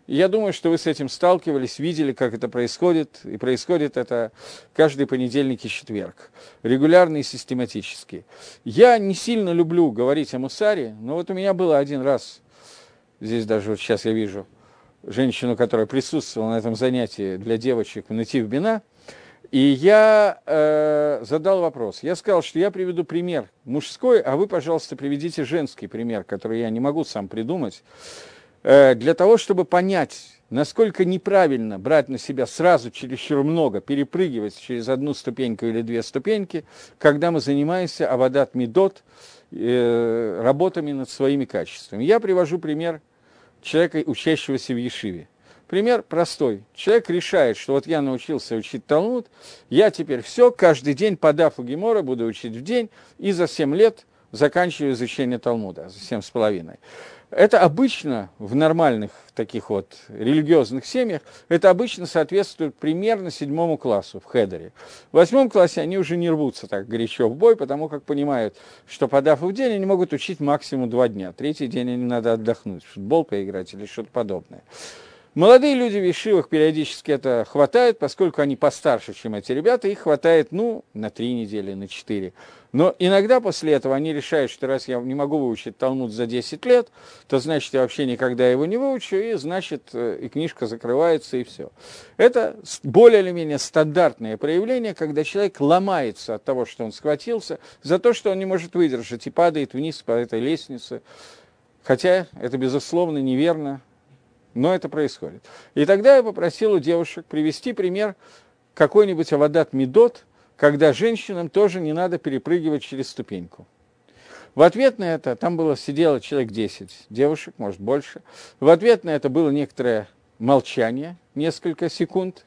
я думаю, что вы с этим сталкивались, видели, как это происходит. И происходит это каждый понедельник и четверг. Регулярно и систематически. Я не сильно люблю говорить о мусаре, но вот у меня было один раз, здесь даже вот сейчас я вижу женщину, которая присутствовала на этом занятии для девочек в Натив Бина – и я э, задал вопрос. Я сказал, что я приведу пример мужской, а вы, пожалуйста, приведите женский пример, который я не могу сам придумать, э, для того, чтобы понять, насколько неправильно брать на себя сразу чересчур много, перепрыгивать через одну ступеньку или две ступеньки, когда мы занимаемся авадат медот, э, работами над своими качествами. Я привожу пример человека, учащегося в Ешиве. Пример простой. Человек решает, что вот я научился учить Талмуд, я теперь все, каждый день по дафу Гемора буду учить в день, и за 7 лет заканчиваю изучение Талмуда, за 7 с половиной. Это обычно в нормальных таких вот религиозных семьях, это обычно соответствует примерно седьмому классу в хедере. В восьмом классе они уже не рвутся так горячо в бой, потому как понимают, что подав в день, они могут учить максимум два дня. Третий день им надо отдохнуть, в футбол поиграть или что-то подобное. Молодые люди в Ешивах периодически это хватает, поскольку они постарше, чем эти ребята, их хватает, ну, на три недели, на четыре. Но иногда после этого они решают, что раз я не могу выучить Талмуд за 10 лет, то значит я вообще никогда его не выучу, и значит э, и книжка закрывается, и все. Это более или менее стандартное проявление, когда человек ломается от того, что он схватился, за то, что он не может выдержать и падает вниз по этой лестнице. Хотя это, безусловно, неверно, но это происходит. И тогда я попросил у девушек привести пример какой-нибудь Авадат Медот, когда женщинам тоже не надо перепрыгивать через ступеньку. В ответ на это, там было, сидело человек 10 девушек, может больше. В ответ на это было некоторое молчание, несколько секунд.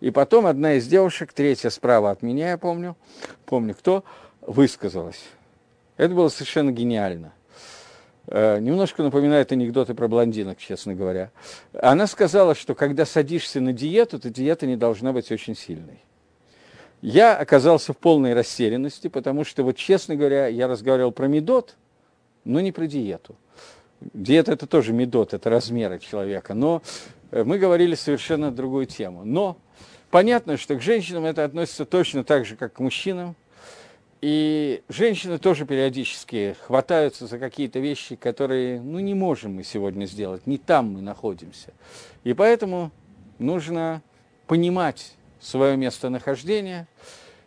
И потом одна из девушек, третья справа от меня, я помню, помню кто, высказалась. Это было совершенно гениально. Э, немножко напоминает анекдоты про блондинок, честно говоря. Она сказала, что когда садишься на диету, то диета не должна быть очень сильной. Я оказался в полной растерянности, потому что, вот честно говоря, я разговаривал про медот, но не про диету. Диета – это тоже медот, это размеры человека, но э, мы говорили совершенно другую тему. Но понятно, что к женщинам это относится точно так же, как к мужчинам. И женщины тоже периодически хватаются за какие-то вещи, которые, ну, не можем мы сегодня сделать, не там мы находимся. И поэтому нужно понимать свое местонахождение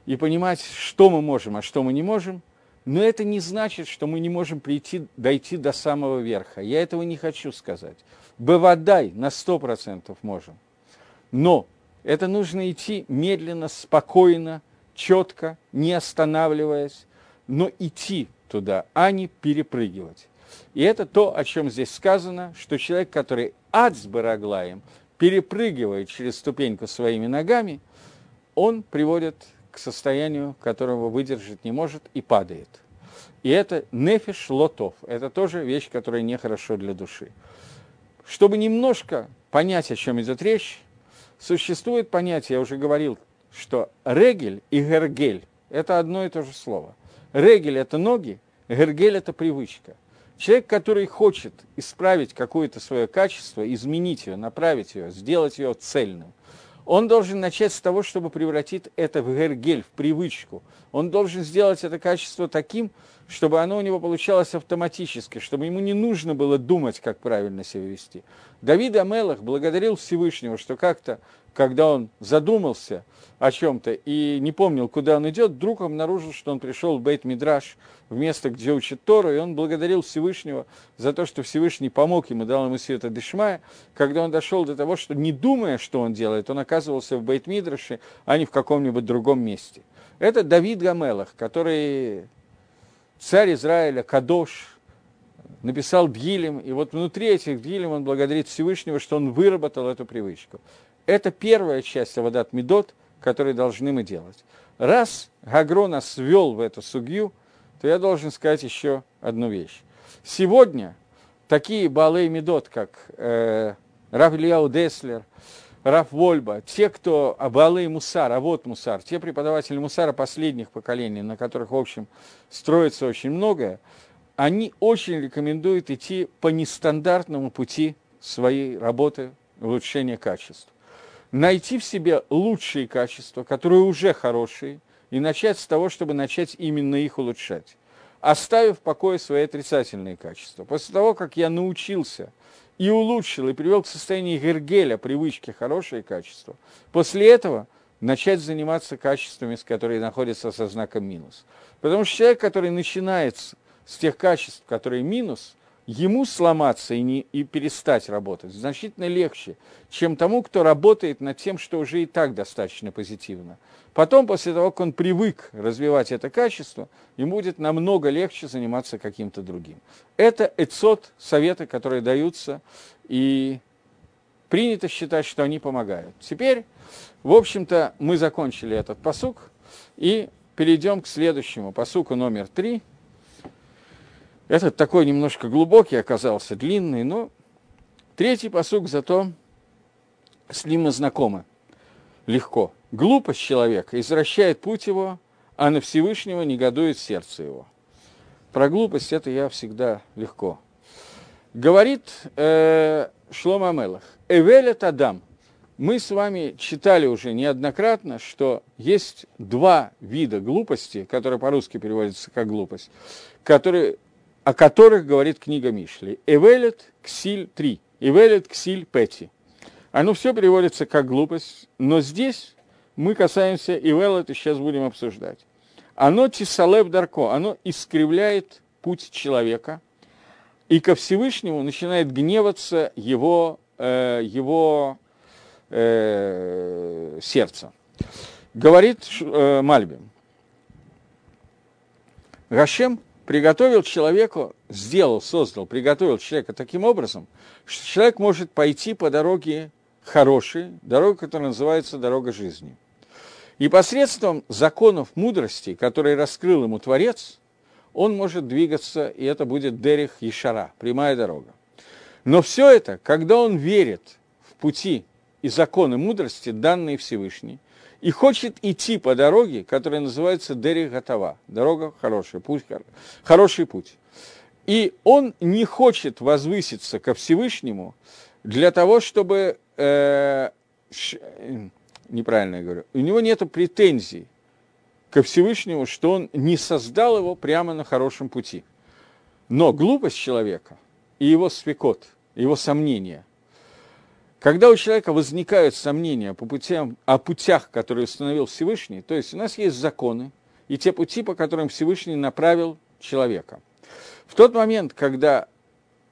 и понимать, что мы можем, а что мы не можем. Но это не значит, что мы не можем прийти, дойти до самого верха. Я этого не хочу сказать. Бывадай на сто процентов можем. Но это нужно идти медленно, спокойно, четко, не останавливаясь, но идти туда, а не перепрыгивать. И это то, о чем здесь сказано, что человек, который ад с бараглаем, перепрыгивает через ступеньку своими ногами, он приводит к состоянию, которого выдержать не может и падает. И это нефиш лотов. Это тоже вещь, которая нехорошо для души. Чтобы немножко понять, о чем идет речь, существует понятие, я уже говорил, что регель и гергель – это одно и то же слово. Регель – это ноги, гергель – это привычка. Человек, который хочет исправить какое-то свое качество, изменить ее, направить ее, сделать ее цельным, он должен начать с того, чтобы превратить это в гергель, в привычку. Он должен сделать это качество таким, чтобы оно у него получалось автоматически, чтобы ему не нужно было думать, как правильно себя вести. Давид Амелах благодарил Всевышнего, что как-то, когда он задумался о чем-то и не помнил, куда он идет, вдруг обнаружил, что он пришел в Бейт-Мидраш, в место, где учит Тору, и он благодарил Всевышнего за то, что Всевышний помог ему, дал ему света Дешмая, когда он дошел до того, что не думая, что он делает, он оказывался в Бейт-Мидраше, а не в каком-нибудь другом месте. Это Давид Гамелах, который царь Израиля, Кадош, написал Дгилем, и вот внутри этих Дгилем он благодарит Всевышнего, что он выработал эту привычку. Это первая часть Авадат Медот, которую должны мы делать. Раз Гагро нас ввел в эту сугью, то я должен сказать еще одну вещь. Сегодня такие Балей Медот, как э, Рав Ильяу Деслер, Раф Вольба, те, кто Абалы Мусар, а вот Мусар, те преподаватели Мусара последних поколений, на которых, в общем, строится очень многое, они очень рекомендуют идти по нестандартному пути своей работы улучшения качества. Найти в себе лучшие качества, которые уже хорошие, и начать с того, чтобы начать именно их улучшать, оставив в покое свои отрицательные качества. После того, как я научился – и улучшил, и привел к состоянию гергеля, привычки, хорошие качества. После этого начать заниматься качествами, которые находятся со знаком минус. Потому что человек, который начинает с тех качеств, которые минус, ему сломаться и, не, и перестать работать значительно легче, чем тому, кто работает над тем, что уже и так достаточно позитивно. Потом, после того, как он привык развивать это качество, ему будет намного легче заниматься каким-то другим. Это эцот, советы, которые даются, и принято считать, что они помогают. Теперь, в общем-то, мы закончили этот посук и перейдем к следующему посуку номер три. Этот такой немножко глубокий оказался, длинный, но третий посук зато с ним мы знакомы легко. Глупость человека извращает путь его, а на Всевышнего негодует сердце его. Про глупость это я всегда легко. Говорит э, Шлома Мелах, Эвелет Адам. Мы с вами читали уже неоднократно, что есть два вида глупости, которые по-русски переводятся как глупость, которые, о которых говорит книга Мишли. Эвелет Ксиль 3, Эвелет Ксиль Пети. Оно все переводится как глупость, но здесь мы касаемся Ивелет и сейчас будем обсуждать. Оно тисалев дарко, оно искривляет путь человека, и ко Всевышнему начинает гневаться его, э, его э, сердце. Говорит э, Мальбим. Гашем приготовил человеку, сделал, создал, приготовил человека таким образом, что человек может пойти по дороге хорошей, дорога, которая называется дорога жизни. И посредством законов мудрости, которые раскрыл ему Творец, он может двигаться, и это будет Дерих Ешара, прямая дорога. Но все это, когда он верит в пути и законы мудрости, данные Всевышней, и хочет идти по дороге, которая называется Дерих Гатава, дорога хорошая, путь, хороший путь. И он не хочет возвыситься ко Всевышнему для того, чтобы э, неправильно я говорю, у него нет претензий ко Всевышнему, что он не создал его прямо на хорошем пути. Но глупость человека и его спекот, его сомнения, когда у человека возникают сомнения по путям, о путях, которые установил Всевышний, то есть у нас есть законы и те пути, по которым Всевышний направил человека. В тот момент, когда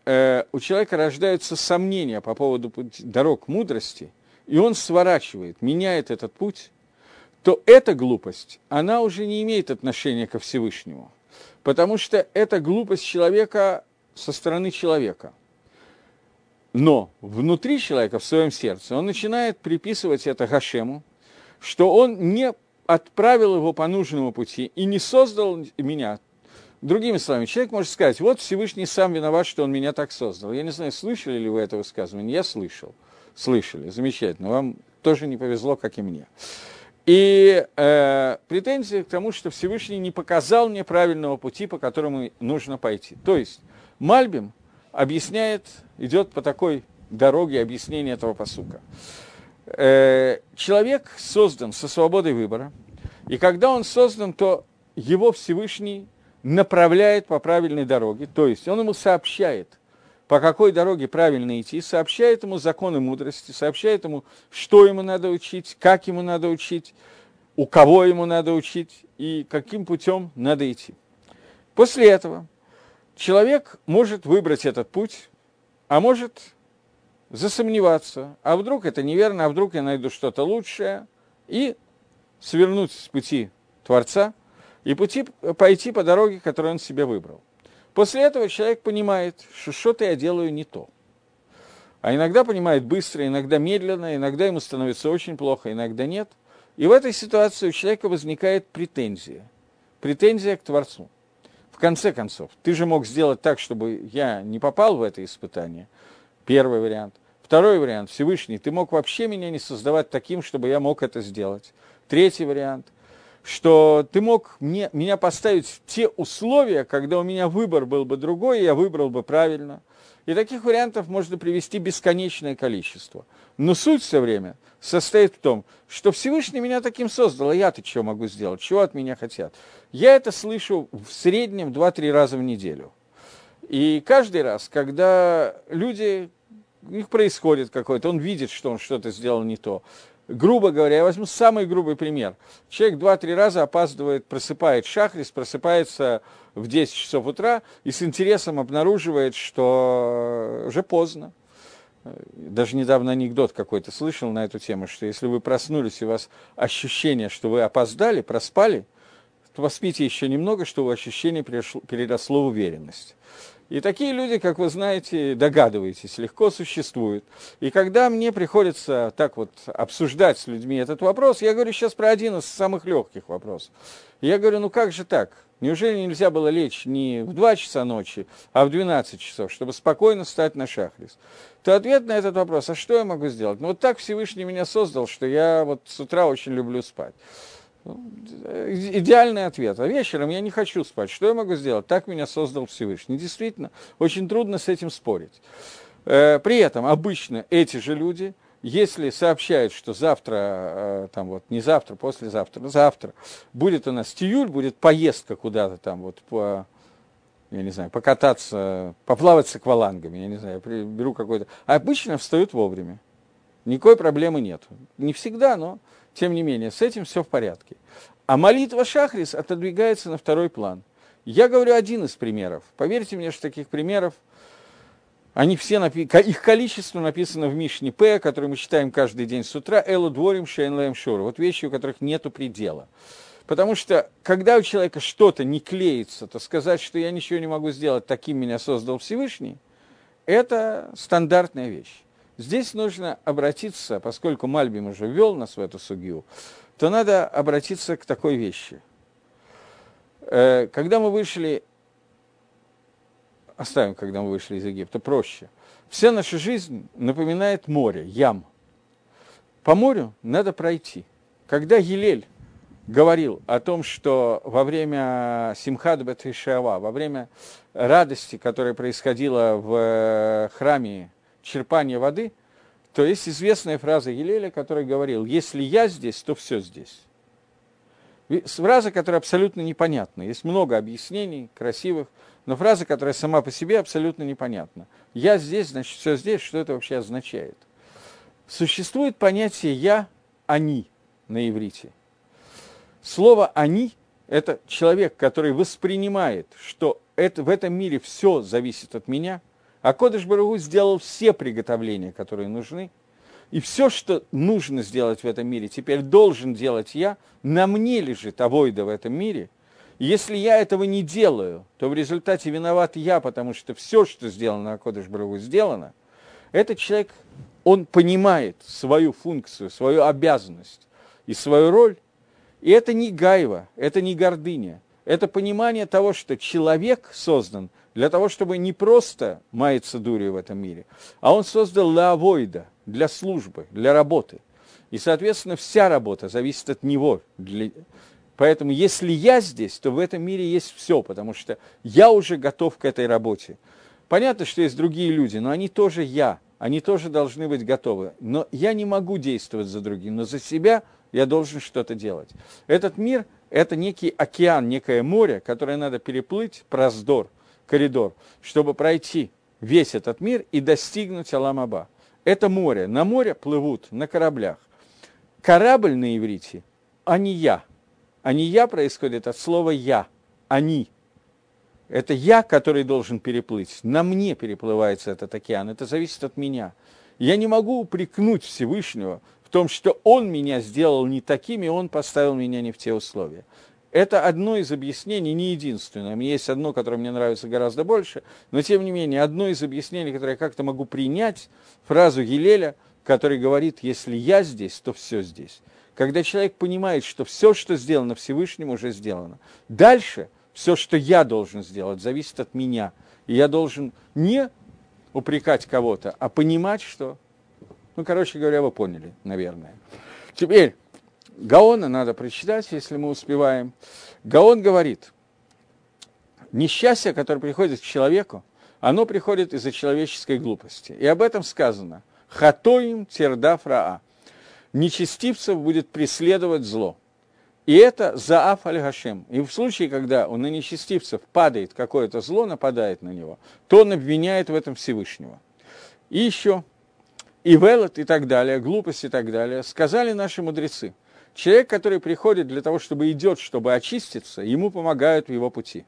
э, у человека рождаются сомнения по поводу пути, дорог мудрости – и он сворачивает, меняет этот путь, то эта глупость, она уже не имеет отношения ко Всевышнему, потому что это глупость человека со стороны человека. Но внутри человека, в своем сердце, он начинает приписывать это Гашему, что он не отправил его по нужному пути и не создал меня. Другими словами, человек может сказать, вот Всевышний сам виноват, что он меня так создал. Я не знаю, слышали ли вы это высказывание, я слышал слышали. Замечательно. Вам тоже не повезло, как и мне. И э, претензии к тому, что Всевышний не показал мне правильного пути, по которому нужно пойти. То есть Мальбим объясняет, идет по такой дороге объяснения этого посука. Э, человек создан со свободой выбора, и когда он создан, то его Всевышний направляет по правильной дороге, то есть он ему сообщает – по какой дороге правильно идти, сообщает ему законы мудрости, сообщает ему, что ему надо учить, как ему надо учить, у кого ему надо учить и каким путем надо идти. После этого человек может выбрать этот путь, а может засомневаться, а вдруг это неверно, а вдруг я найду что-то лучшее, и свернуть с пути Творца и пути, пойти по дороге, которую он себе выбрал. После этого человек понимает, что что-то я делаю не то. А иногда понимает быстро, иногда медленно, иногда ему становится очень плохо, иногда нет. И в этой ситуации у человека возникает претензия. Претензия к Творцу. В конце концов, ты же мог сделать так, чтобы я не попал в это испытание. Первый вариант. Второй вариант, Всевышний, ты мог вообще меня не создавать таким, чтобы я мог это сделать. Третий вариант – что ты мог мне, меня поставить в те условия, когда у меня выбор был бы другой, я выбрал бы правильно. И таких вариантов можно привести бесконечное количество. Но суть все время состоит в том, что Всевышний меня таким создал, а я-то что могу сделать, чего от меня хотят. Я это слышу в среднем 2-3 раза в неделю. И каждый раз, когда люди, у них происходит какой-то, он видит, что он что-то сделал не то, грубо говоря, я возьму самый грубый пример. Человек два-три раза опаздывает, просыпает шахрис, просыпается в 10 часов утра и с интересом обнаруживает, что уже поздно. Даже недавно анекдот какой-то слышал на эту тему, что если вы проснулись и у вас ощущение, что вы опоздали, проспали, то поспите еще немного, чтобы ощущение переросло в уверенность. И такие люди, как вы знаете, догадываетесь, легко существуют. И когда мне приходится так вот обсуждать с людьми этот вопрос, я говорю сейчас про один из самых легких вопросов. Я говорю, ну как же так? Неужели нельзя было лечь не в 2 часа ночи, а в 12 часов, чтобы спокойно встать на шахрис? То ответ на этот вопрос, а что я могу сделать? Ну вот так Всевышний меня создал, что я вот с утра очень люблю спать. Идеальный ответ. А вечером я не хочу спать. Что я могу сделать? Так меня создал Всевышний. Действительно, очень трудно с этим спорить. Э, при этом обычно эти же люди, если сообщают, что завтра, э, там вот не завтра, послезавтра, завтра будет у нас тиюль, будет поездка куда-то там вот по, я не знаю, покататься, поплавать с аквалангами, я не знаю, беру какой-то. Обычно встают вовремя. Никакой проблемы нет. Не всегда, но тем не менее, с этим все в порядке. А молитва Шахрис отодвигается на второй план. Я говорю один из примеров. Поверьте мне, что таких примеров, они все, напи... их количество написано в Мишне П, который мы читаем каждый день с утра, Элу Дворим Шейн Шур. Вот вещи, у которых нету предела. Потому что, когда у человека что-то не клеится, то сказать, что я ничего не могу сделать, таким меня создал Всевышний, это стандартная вещь. Здесь нужно обратиться, поскольку Мальбим уже ввел нас в эту судью, то надо обратиться к такой вещи. Э, когда мы вышли, оставим, когда мы вышли из Египта, проще. Вся наша жизнь напоминает море, ям. По морю надо пройти. Когда Елель говорил о том, что во время Симхад Бетвишава, во время радости, которая происходила в э, храме черпания воды, то есть известная фраза Елеля, который говорил, если я здесь, то все здесь. Фраза, которая абсолютно непонятна. Есть много объяснений красивых, но фраза, которая сама по себе абсолютно непонятна. Я здесь, значит, все здесь, что это вообще означает? Существует понятие «я», «они» на иврите. Слово «они» – это человек, который воспринимает, что это, в этом мире все зависит от меня – а Кодыш Барагу сделал все приготовления, которые нужны. И все, что нужно сделать в этом мире, теперь должен делать я, на мне лежит авойда в этом мире. И если я этого не делаю, то в результате виноват я, потому что все, что сделано на Кодыш Барагу, сделано. Этот человек, он понимает свою функцию, свою обязанность и свою роль. И это не гайва, это не гордыня. Это понимание того, что человек создан – для того, чтобы не просто маяться дурью в этом мире, а он создал лавойда для службы, для работы. И, соответственно, вся работа зависит от него. Поэтому, если я здесь, то в этом мире есть все, потому что я уже готов к этой работе. Понятно, что есть другие люди, но они тоже я, они тоже должны быть готовы. Но я не могу действовать за другим, но за себя я должен что-то делать. Этот мир – это некий океан, некое море, которое надо переплыть, проздор – коридор, чтобы пройти весь этот мир и достигнуть Аламаба. Это море. На море плывут на кораблях. Корабль на иврите – не я. Не я происходит от слова «я», «они». Это я, который должен переплыть. На мне переплывается этот океан. Это зависит от меня. Я не могу упрекнуть Всевышнего в том, что он меня сделал не таким, и он поставил меня не в те условия. Это одно из объяснений, не единственное. Есть одно, которое мне нравится гораздо больше, но тем не менее, одно из объяснений, которое я как-то могу принять, фразу Елеля, который говорит, если я здесь, то все здесь. Когда человек понимает, что все, что сделано Всевышним, уже сделано. Дальше все, что я должен сделать, зависит от меня. И я должен не упрекать кого-то, а понимать, что... Ну, короче говоря, вы поняли, наверное. Теперь, Гаона надо прочитать, если мы успеваем. Гаон говорит, несчастье, которое приходит к человеку, оно приходит из-за человеческой глупости. И об этом сказано. Хатоим тердаф раа. Нечестивцев будет преследовать зло. И это зааф аль Гашем. И в случае, когда у на нечестивцев падает какое-то зло, нападает на него, то он обвиняет в этом Всевышнего. И еще, и велот и так далее, глупость и так далее, сказали наши мудрецы – Человек, который приходит для того, чтобы идет, чтобы очиститься, ему помогают в его пути.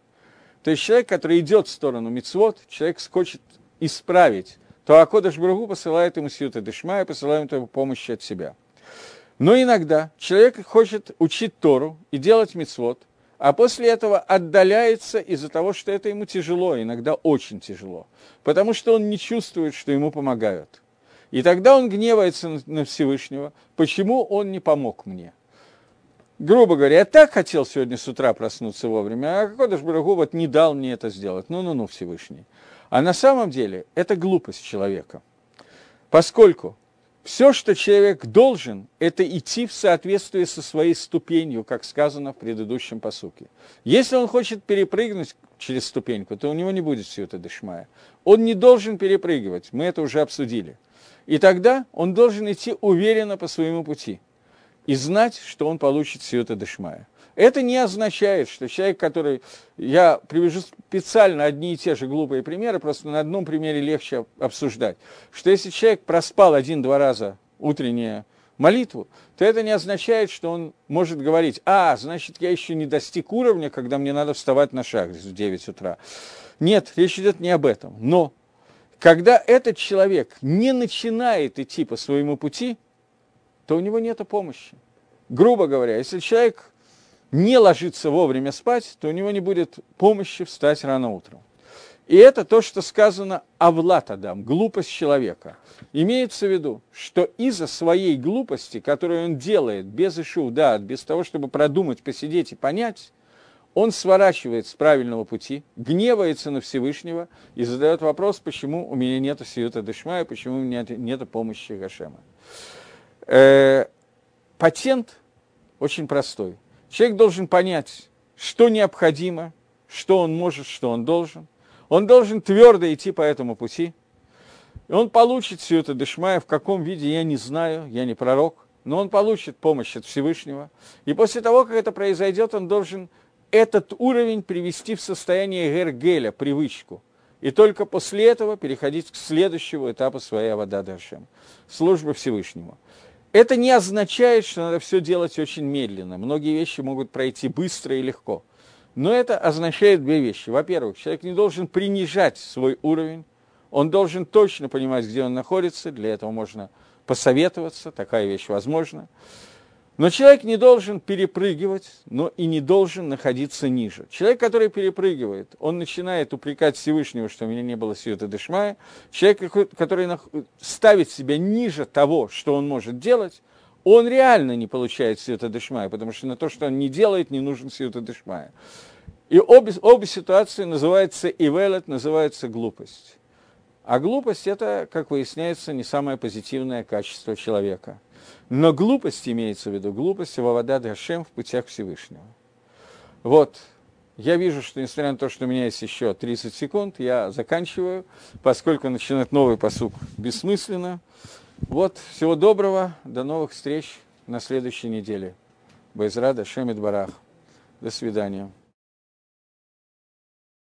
То есть человек, который идет в сторону мицвод, человек хочет исправить, то Акодыш Бругу посылает ему сиюта Дышма посылает ему помощь от себя. Но иногда человек хочет учить Тору и делать мицвод, а после этого отдаляется из-за того, что это ему тяжело, иногда очень тяжело, потому что он не чувствует, что ему помогают. И тогда он гневается на Всевышнего, почему он не помог мне. Грубо говоря, я так хотел сегодня с утра проснуться вовремя, а какой-то Барагу вот не дал мне это сделать. Ну-ну-ну, Всевышний. А на самом деле это глупость человека. Поскольку Все, что человек должен, это идти в соответствии со своей ступенью, как сказано в предыдущем посуке. Если он хочет перепрыгнуть через ступеньку, то у него не будет сиюта дешмая. Он не должен перепрыгивать, мы это уже обсудили. И тогда он должен идти уверенно по своему пути и знать, что он получит сиюта дешмая. Это не означает, что человек, который... Я привяжу специально одни и те же глупые примеры, просто на одном примере легче обсуждать. Что если человек проспал один-два раза утреннюю молитву, то это не означает, что он может говорить, а, значит, я еще не достиг уровня, когда мне надо вставать на шаг в 9 утра. Нет, речь идет не об этом. Но когда этот человек не начинает идти по своему пути, то у него нет помощи. Грубо говоря, если человек не ложится вовремя спать, то у него не будет помощи встать рано утром. И это то, что сказано Авлатадам, глупость человека. Имеется в виду, что из-за своей глупости, которую он делает без ишу, да, без того, чтобы продумать, посидеть и понять, он сворачивает с правильного пути, гневается на Всевышнего и задает вопрос, почему у меня нет сиюта дышмая, почему у меня нет помощи Гашема. Э, патент очень простой. Человек должен понять, что необходимо, что он может, что он должен. Он должен твердо идти по этому пути. И он получит все это в каком виде, я не знаю, я не пророк, но он получит помощь от Всевышнего. И после того, как это произойдет, он должен этот уровень привести в состояние гергеля, привычку. И только после этого переходить к следующему этапу своей Авада Дашем, службы Всевышнему. Это не означает, что надо все делать очень медленно. Многие вещи могут пройти быстро и легко. Но это означает две вещи. Во-первых, человек не должен принижать свой уровень, он должен точно понимать, где он находится, для этого можно посоветоваться, такая вещь возможна. Но человек не должен перепрыгивать, но и не должен находиться ниже. Человек, который перепрыгивает, он начинает упрекать Всевышнего, что у меня не было сиюта дешмая. Человек, который ставит себя ниже того, что он может делать, он реально не получает сиюта дешмая, потому что на то, что он не делает, не нужен сиюта дешмая. И обе, обе ситуации называются ивелет, называется глупость. А глупость – это, как выясняется, не самое позитивное качество человека – но глупость имеется в виду, глупость Вавада Дашем в путях Всевышнего. Вот, я вижу, что несмотря на то, что у меня есть еще 30 секунд, я заканчиваю, поскольку начинать новый посук бессмысленно. Вот, всего доброго, до новых встреч на следующей неделе. Байзрада Шемит Барах. До свидания.